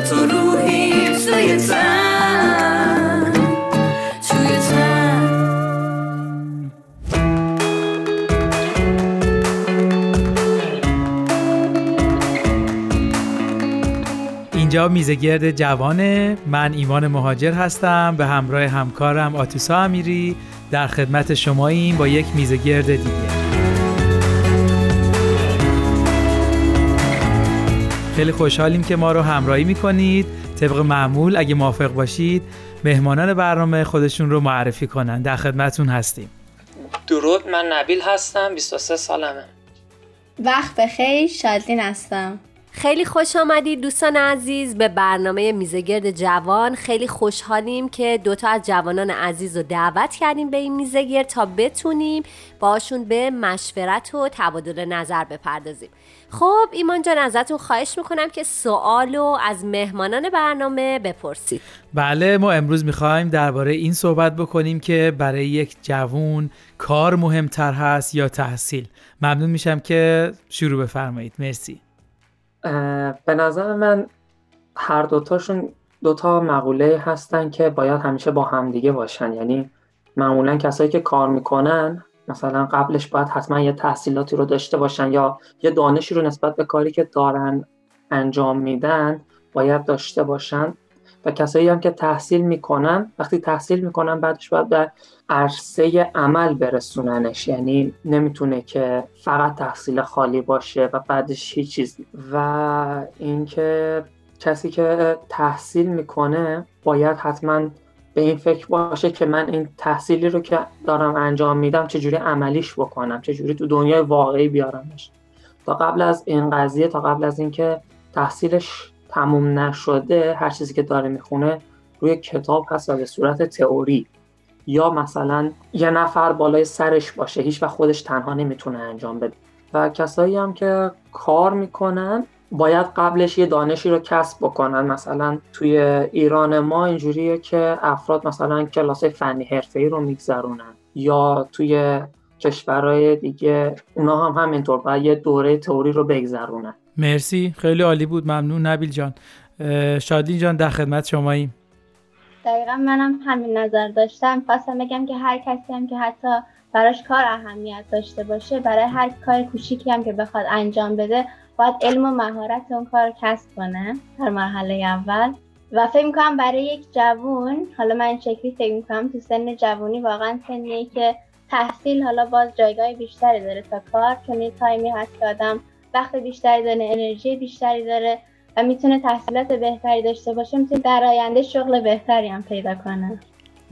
تو روحی توی تن. اینجا میزگرد جوانه. من ایمان مهاجر هستم. به همراه همکارم آتوسا امیری. در خدمت شماییم با یک میزگرد دیگه. خیلی خوشحالیم که ما رو همراهی می‌کنید. طبق معمول اگه موافق باشید مهمانان برنامه خودشون رو معرفی کنن. در خدمتون هستیم. درود من نبیل هستم 23 سالمه. وقت بخیر شادلین هستم. خیلی خوش آمدید دوستان عزیز به برنامه میزگرد جوان. خیلی خوشحالیم که دوتا از جوانان عزیز رو دعوت کردیم به این میزگرد تا بتونیم باشون به مشورت و تبادل نظر بپردازیم. خب ایمان جان ازتون خواهش می‌کنم که سوال رو از مهمانان برنامه بپرسید. بله ما امروز می‌خوایم درباره این صحبت بکنیم که برای یک جوون کار مهمتر هست یا تحصیل. ممنون میشم که شروع بفرمایید. مرسی. به نظر من هر دوتاشون دوتا مقوله هستن که باید همیشه با همدیگه باشن. یعنی معمولا کسایی که کار می‌کنن مثلا قبلش باید حتما یه تحصیلاتی رو داشته باشن یا یه دانشی رو نسبت به کاری که دارن انجام میدن باید داشته باشن. و کسایی هم که تحصیل می‌کنن وقتی تحصیل می‌کنن بعدش باید به عرصه عمل برسوننش. یعنی نمی‌تونه که فقط تحصیل خالی باشه و بعدش هیچ چیزی و اینکه کسی که تحصیل می‌کنه باید حتما به این فکر باشه که من این تحصیلی رو که دارم انجام میدم چجوری عملیش بکنم چجوری تو دنیای واقعی بیارمش. تا قبل از این قضیه تا قبل از اینکه تحصیلش تموم نشده هر چیزی که داره می‌خونه روی کتاب هست و به صورت تئوری. یا مثلا یه نفر بالای سرش باشه هیچ و خودش تنها نمی‌تونه انجام بده. و کسایی هم که کار می‌کنن باید قبلش یه دانشی رو کسب بکنن. مثلا توی ایران ما اینجوریه که افراد مثلا کلاس فنی حرفه‌ای رو میگذرونن. یا توی کشورهای دیگه اونا هم همینطور باید یه دوره تئوری رو بگذرونن. مرسی. خیلی عالی بود. ممنون نبیل جان. شادین جان در خدمت شماییم دقیقا منم همین نظر داشتم. خواستم بگم که هر کسی هم که حتی براش کار اهمیت داشته باشه برای هر کار کوچیکی هم که بخواد انجام بده باید علم و مهارت اون کار رو کسب کنه در مرحله اول. و فکر می‌کنم برای یک جوون حالا من شکلی فکر می‌کنم تو سن جوونی واقعا سنیه که تحصیل حالا باز جایگاه بیشتری داره تا کار چون تایمی هست که آدم وقت بیشتری داره انرژی بیشتری داره و می‌تونه تحصیلات بهتری داشته باشه می‌تونه در آینده شغل بهتری هم پیدا کنه.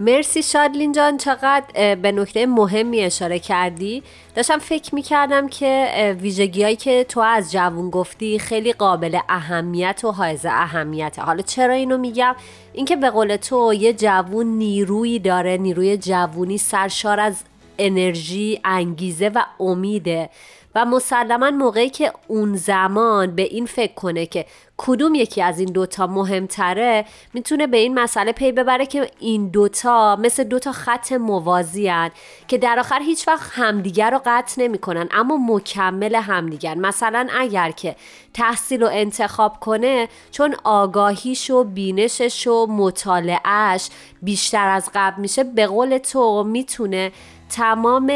مرسی شادلین جان چقدر به نکته مهمی اشاره کردی. داشتم فکر می‌کردم که ویژگی هایی که تو از جوون گفتی خیلی قابل اهمیت و حائز اهمیته. حالا چرا اینو میگم؟ اینکه به قول تو یه جوون نیرویی داره نیروی جوونی سرشار از انرژی انگیزه و امیده. و مسلما موقعی که اون زمان به این فکر کنه که کدوم یکی از این دوتا مهمتره می‌تونه به این مسئله پی ببره که این دوتا مثل دوتا خط موازی هن که در آخر هیچ وقت همدیگر رو قطع نمی‌کنن اما مکمل همدیگر. مثلا اگر که تحصیل رو انتخاب کنه چون آگاهیش و بینشش و مطالعهش بیشتر از قبل میشه به قول تو می‌تونه تمام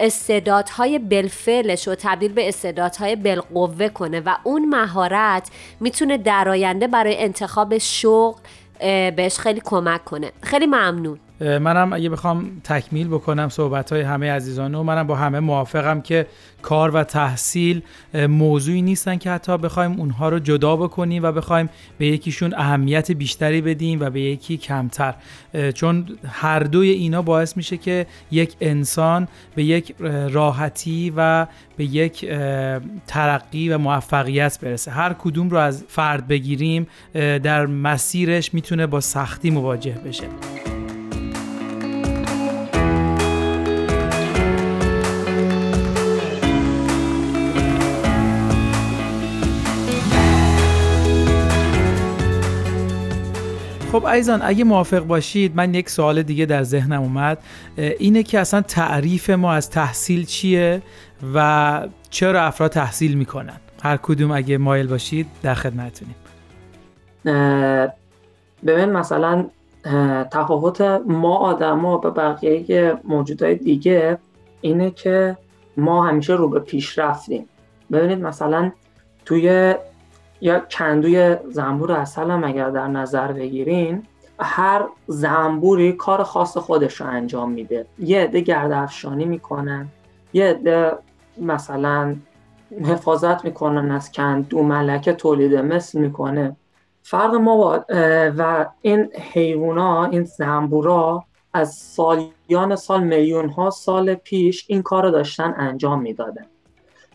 استعدادهای بلفلش رو تبدیل به استعدادهای بالقوه کنه و اون مهارت می‌تونه در آینده برای انتخاب شغل بهش خیلی کمک کنه. خیلی ممنون. منم اگه بخوام تکمیل بکنم صحبت های همه عزیزان و منم با همه موافقم که کار و تحصیل موضوعی نیستن که حتی بخوایم اونها رو جدا بکنیم و بخوایم به یکیشون اهمیت بیشتری بدیم و به یکی کمتر. چون هر دوی اینا باعث میشه که یک انسان به یک راحتی و به یک ترقی و موفقیت برسه. هر کدوم رو از فرد بگیریم در مسیرش می‌تونه با سختی مواجه بشه. خب عزیزان اگه موافق باشید من یک سوال دیگه در ذهنم اومد. اینه که اصلا تعریف ما از تحصیل چیه و چرا افراد تحصیل می‌کنن؟ هر کدوم اگه مایل باشید در خدمتتونیم. ببین مثلا تفاوت ما آدما به بقیه موجودات دیگه اینه که ما همیشه رو به پیش رفتیم. ببینید مثلا توی یا کندوی زنبور اصل اگر در نظر بگیرین هر زنبوری کار خاص خودش رو انجام میده. یه عده گردافشانی می‌کنن یه عده مثلا حفاظت می‌کنن از کندو ملکه تولید مثل می‌کنه. فرق ما و این حیوونا این زنبورا از سالیان سال میلیون ها سال پیش این کار رو داشتن انجام می‌دادن.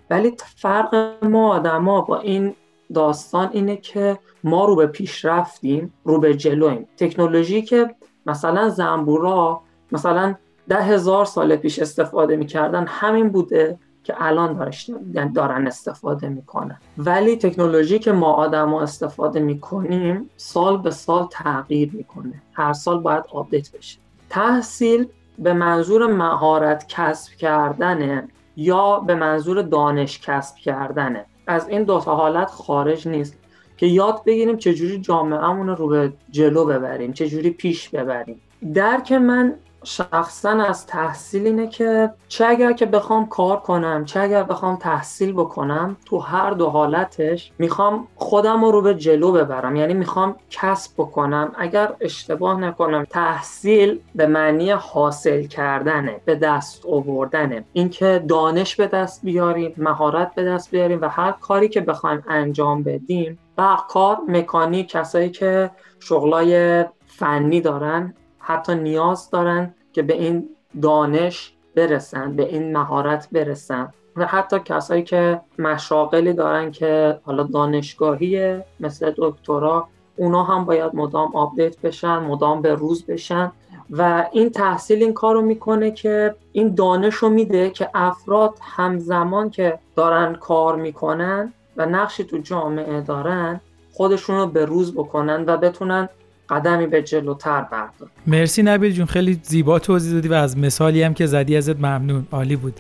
ولی فرق ما آدما با این داستان اینه که ما رو به پیش رفتیم رو به جلویم تکنولوژی که مثلا زنبورا مثلا ده هزار سال پیش استفاده می‌کردن همین بوده که الان یعنی دارن استفاده می‌کنن. ولی تکنولوژی که ما آدما استفاده می‌کنیم سال به سال تغییر می‌کنه. هر سال باید آپدیت بشه. تحصیل به منظور مهارت کسب کردنه یا به منظور دانش کسب کردنه؟ از این دو تا حالت خارج نیست که یاد بگیریم چجوری جامعهمون رو به جلو ببریم چجوری پیش ببریم. درک من شخصا از تحصیل اینه که چه اگر که بخوام کار کنم چه اگر بخوام تحصیل بکنم تو هر دو حالتش می‌خوام خودم رو به جلو ببرم. یعنی می‌خوام کسب بکنم. اگر اشتباه نکنم تحصیل به معنی حاصل کردنه به دست آوردنه. اینکه دانش به دست بیاریم مهارت به دست بیاریم و هر کاری که بخوایم انجام بدیم کار مکانیک کسایی که شغلای فنی دارن حتی نیاز دارن که به این دانش برسن به این مهارت برسن. و حتی کسایی که مشاغلی دارن که حالا دانشگاهیه مثل دکترا اونا هم باید مدام update بشن مدام به روز بشن. و این تحصیل این کار رو می‌کنه که این دانش رو میده که افراد همزمان که دارن کار می‌کنن و نقشی تو جامعه دارن خودشون رو به روز بکنن و بتونن قدمی به جلوتر بردار. مرسی نبیل جون خیلی زیبا توضیح دادی و از مثالی هم که زدی ازت ممنون عالی بود.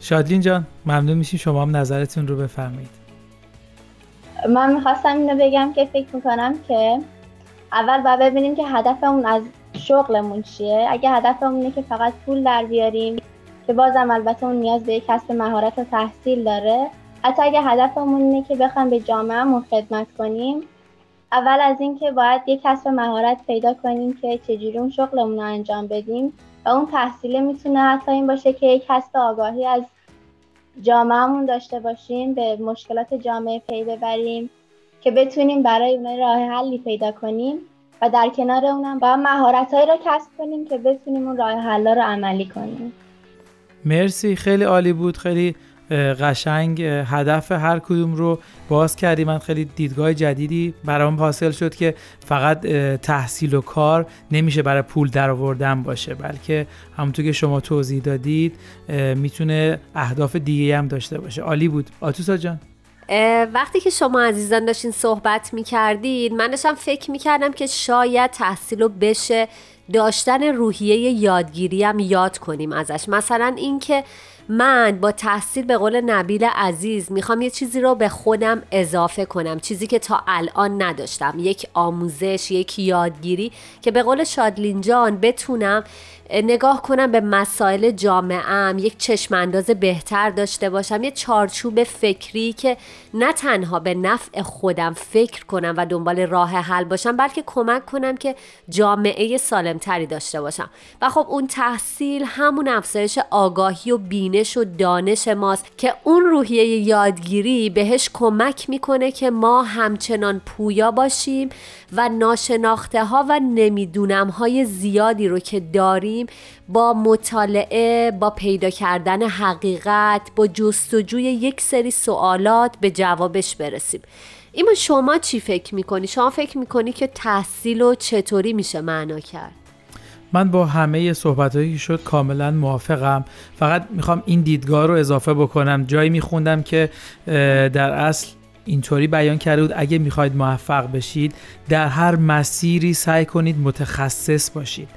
شادلین جان ممنون میشیم شما هم نظرتون رو بفرمایید. من می‌خواستم اینو بگم که فکر می‌کنم که اول باید ببینیم که هدفمون از شغلمون چیه. اگه هدفمون اینه که فقط پول در بیاریم که بازم البته اون نیاز به کسب مهارت و تحصیل داره حتی اگه هدفمون اینه که بخوایم به جامعهمون خدمت کنیم اول از اینکه باید یک کسب مهارت پیدا کنیم که چجوری اون شغلمون رو انجام بدیم و اون تحصیله می‌تونه حتی این باشه که یک کسب آگاهی از جامعهمون داشته باشیم به مشکلات جامعه پی ببریم که بتونیم برای اون راه حلی پیدا کنیم و در کنار اونم باید مهارت رو کسب کنیم که بتونیم اون راه حلا رو عملی کنیم. مرسی خیلی عالی بود خیلی قشنگ هدف هر کدوم رو باز کردی. من خیلی دیدگاه جدیدی برام حاصل شد که فقط تحصیل و کار نمیشه برای پول درآوردن باشه بلکه همونطور که شما توضیح دادید می‌تونه اهداف دیگه هم داشته باشه. عالی بود. آتوسا جان. وقتی که شما عزیزان داشتین صحبت می‌کردید من داشتم فکر می‌کردم که شاید تحصیل رو بشه داشتن روحیه یادگیری هم یاد کنیم ازش. مثلا اینکه من با تحصیل به قول نبیل عزیز می‌خوام یه چیزی رو به خودم اضافه کنم. چیزی که تا الان نداشتم. یک آموزش یک یادگیری که به قول شادلین جان بتونم نگاه کنم به مسائل جامعهم یک چشم انداز بهتر داشته باشم یه چارچوب فکری که نه تنها به نفع خودم فکر کنم و دنبال راه حل باشم بلکه کمک کنم که جامعه سالمتری داشته باشم. و خب اون تحصیل همون افزایش آگاهی و بینش و دانش ماست که اون روحیه یادگیری بهش کمک می‌کنه که ما همچنان پویا باشیم و ناشناخته ها و نمی‌دونم های زیادی رو که داریم با مطالعه با پیدا کردن حقیقت با جستجوی یک سری سوالات به جوابش برسیم ایما شما چی فکر می‌کنی؟ شما فکر می‌کنی که تحصیل و چطوری میشه معنا کرد؟ من با همه صحبت که شد کاملا موافقم. فقط می‌خوام این دیدگاه رو اضافه بکنم. جایی میخوندم که در اصل اینطوری بیان کرده بود اگه می‌خواید موفق بشید در هر مسیری سعی کنید متخصص باشید.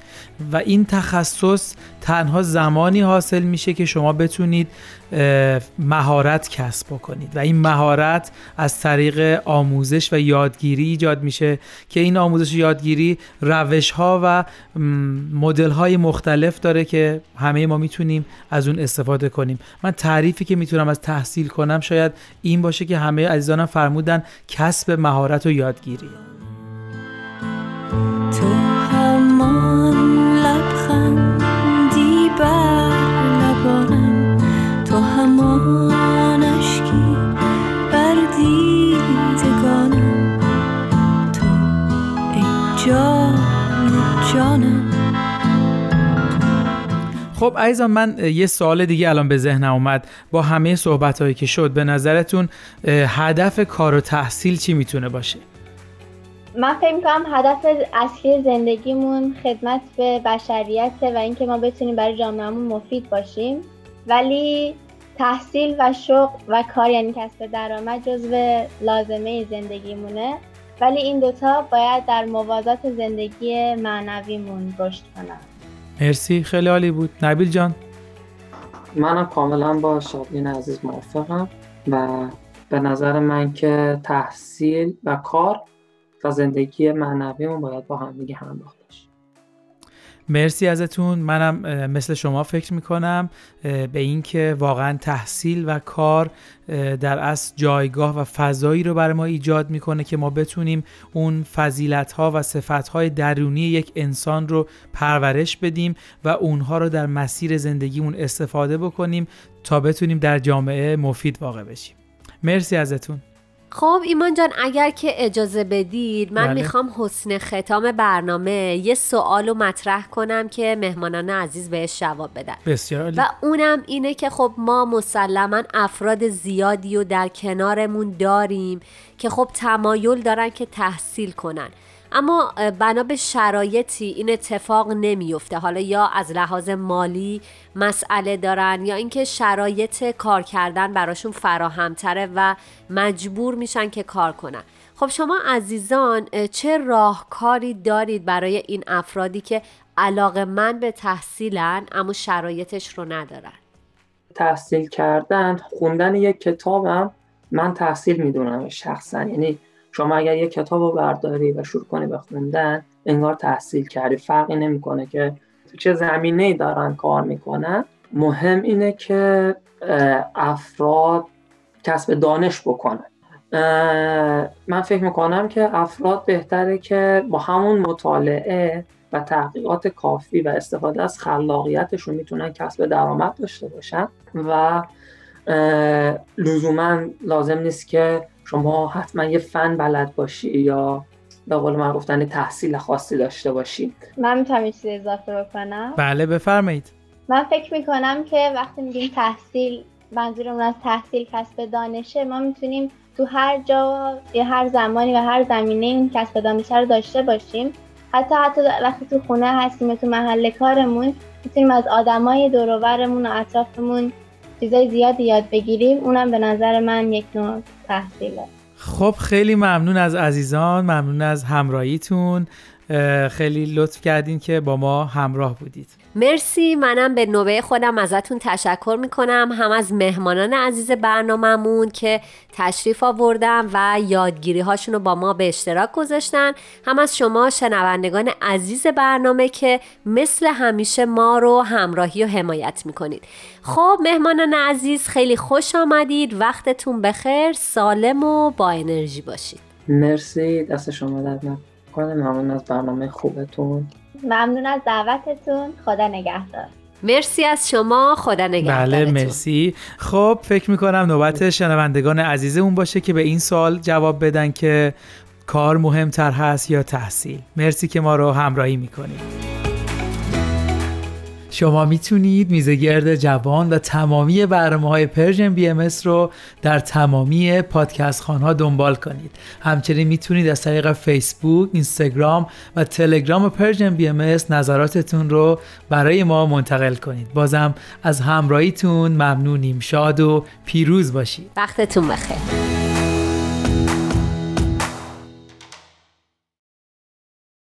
و این تخصص تنها زمانی حاصل میشه که شما بتونید مهارت کسب بکنید. و این مهارت از طریق آموزش و یادگیری ایجاد میشه که این آموزش و یادگیری روش ها و مدل های مختلف داره که همه ما می‌تونیم از اون استفاده کنیم. من تعریفی که می‌تونم از تحصیل کنم شاید این باشه که همه عزیزانم فرمودن کسب مهارت و یادگیری. جان جانم خب عزیزان من یه سوال دیگه الان به ذهنم اومد. با همه صحبت هایی که شد به نظرتون هدف کار و تحصیل چی می‌تونه باشه؟ من فکر می‌کنم هدف اصلی زندگیمون خدمت به بشریت و اینکه ما بتونیم برای جامعهمون مفید باشیم. ولی تحصیل و شغل و کار یعنی کسب درآمد جزو لازمه زندگیمونه. ولی این دوتا باید در موازات زندگی معنویمون رشد کنن. مرسی خیلی عالی بود. نبیل جان. منم کاملا با شادین عزیز موافقم و به نظر من که تحصیل و کار و زندگی معنویمون باید با هم دیگه همراه مرسی ازتون. منم مثل شما فکر می‌کنم به اینکه واقعا تحصیل و کار در اصل جایگاه و فضایی رو برای ما ایجاد می‌کنه که ما بتونیم اون فضیلت ها و صفت های درونی یک انسان رو پرورش بدیم و اونها رو در مسیر زندگیمون استفاده بکنیم تا بتونیم در جامعه مفید واقع بشیم. مرسی ازتون. خب ایمان جان اگر که اجازه بدید من بله. می‌خوام حسن ختام برنامه یه سوال رو مطرح کنم که مهمانان عزیز بهش جواب بدن بسیار. و اونم اینه که خب ما مسلما افراد زیادی رو در کنارمون داریم که خب تمایل دارن که تحصیل کنن اما بنا به شرایطی این اتفاق نمیفته حالا یا از لحاظ مالی مسئله دارن یا اینکه شرایط کار کردن براشون فراهمتره و مجبور میشن که کار کنن. خب شما عزیزان چه راهکاری دارید برای این افرادی که علاقه من به تحصیلن اما شرایطش رو ندارن؟ تحصیل کردن خوندن یک کتابم من تحصیل می‌دونم شخصا. یعنی شما اگر یک کتاب رو برداری و شروع کنی به خوندن انگار تحصیل کردی. فرقی نمی‌کنه که تو چه زمینه ای دارن کار می‌کنن. مهم اینه که افراد کسب دانش بکنن. من فکر می‌کنم که افراد بهتره که با همون مطالعه و تحقیقات کافی و استفاده از خلاقیتشون می‌تونن کسب درآمد داشته باشن و لزوما لازم نیست که شما حتما یه فن بلد باشی یا به قول من گفتن تحصیل خاصی داشته باشی. من می‌تونم یه چیز اضافه بکنم؟ بله بفرمایید. من فکر می‌کنم که وقتی میگیم تحصیل منظورمون از تحصیل کسب دانشه ما می‌تونیم تو هر جا یا هر زمانی و هر زمینه این کسب دانشه رو داشته باشیم. حتی حتی وقتی تو خونه هستیم تو محل کارمون می‌تونیم از آدمای دور و برمون و اطرافمون چیزای زیادی یاد بگیریم. اونم به نظر من یک نوع تحصیله. خب خیلی ممنون از عزیزان ممنون از همراهیتون. خیلی لطف کردین که با ما همراه بودید. مرسی. منم به نوبه خودم ازتون تشکر می‌کنم. هم از مهمانان عزیز برنامهمون که تشریف آوردن و یادگیری هاشون رو با ما به اشتراک گذاشتن. هم از شما شنوندگان عزیز برنامه که مثل همیشه ما رو همراهی و حمایت می‌کنید. خب مهمانان عزیز خیلی خوش آمدید. وقتتون بخیر. سالم و با انرژی باشید. مرسی. دست شما درد نکنه. ممنون از برنامه خوبتون. ممنون از دعوتتون. خدا نگهدار. مرسی از شما. خدا نگهدارتون. بله مرسی. خب فکر می‌کنم نوبت شنوندگان عزیزمون باشه که به این سوال جواب بدن که کار مهمتر هست یا تحصیل. مرسی که ما رو همراهی می‌کنید. شما می‌تونید میزگرد جوان و تمامی برنامه های Persian BM رو در تمامی پادکست خانها دنبال کنید. همچنین می‌تونید از طریق فیسبوک، اینستاگرام و تلگرام Persian BM نظراتتون رو برای ما منتقل کنید. بازم از همراهیتون ممنونیم. شاد و پیروز باشید. وقتتون بخیر.